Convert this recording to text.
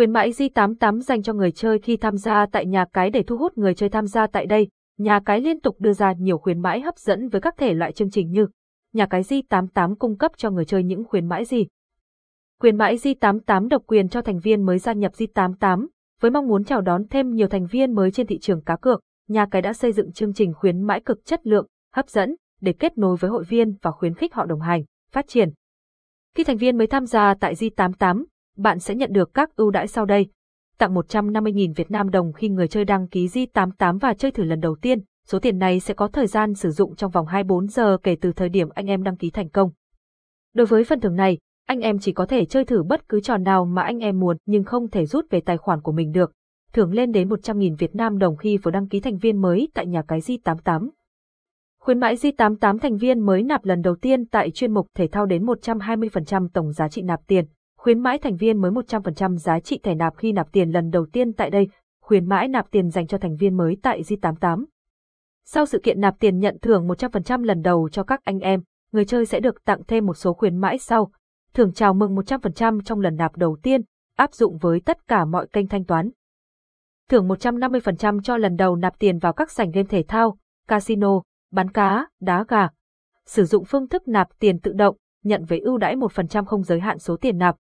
Khuyến mãi G88 dành cho người chơi khi tham gia tại nhà cái để thu hút người chơi tham gia tại đây. Nhà cái liên tục đưa ra nhiều khuyến mãi hấp dẫn với các thể loại chương trình như nhà cái G88 cung cấp cho người chơi những khuyến mãi gì. Khuyến mãi G88 độc quyền cho thành viên mới gia nhập G88, với mong muốn chào đón thêm nhiều thành viên mới trên thị trường cá cược, nhà cái đã xây dựng chương trình khuyến mãi cực chất lượng, hấp dẫn để kết nối với hội viên và khuyến khích họ đồng hành, phát triển. Khi thành viên mới tham gia tại G88, bạn sẽ nhận được các ưu đãi sau đây. Tặng 150.000 Việt Nam đồng khi người chơi đăng ký Di88 và chơi thử lần đầu tiên. Số tiền này sẽ có thời gian sử dụng trong vòng 24 giờ kể từ thời điểm anh em đăng ký thành công. Đối với phần thưởng này, anh em chỉ có thể chơi thử bất cứ trò nào mà anh em muốn nhưng không thể rút về tài khoản của mình được. Thưởng lên đến 100.000 Việt Nam đồng khi vừa đăng ký thành viên mới tại nhà cái Di88. Khuyến mãi Di88 thành viên mới nạp lần đầu tiên tại chuyên mục thể thao đến 120% tổng giá trị nạp tiền. Khuyến mãi thành viên mới 100% giá trị thẻ nạp khi nạp tiền lần đầu tiên tại đây. Khuyến mãi nạp tiền dành cho thành viên mới tại G88. Sau sự kiện nạp tiền nhận thưởng 100% lần đầu cho các anh em, người chơi sẽ được tặng thêm một số khuyến mãi sau. Thưởng chào mừng 100% trong lần nạp đầu tiên, áp dụng với tất cả mọi kênh thanh toán. Thưởng 150% cho lần đầu nạp tiền vào các sảnh game thể thao, casino, bắn cá, đá gà. Sử dụng phương thức nạp tiền tự động, nhận với ưu đãi 1% không giới hạn số tiền nạp,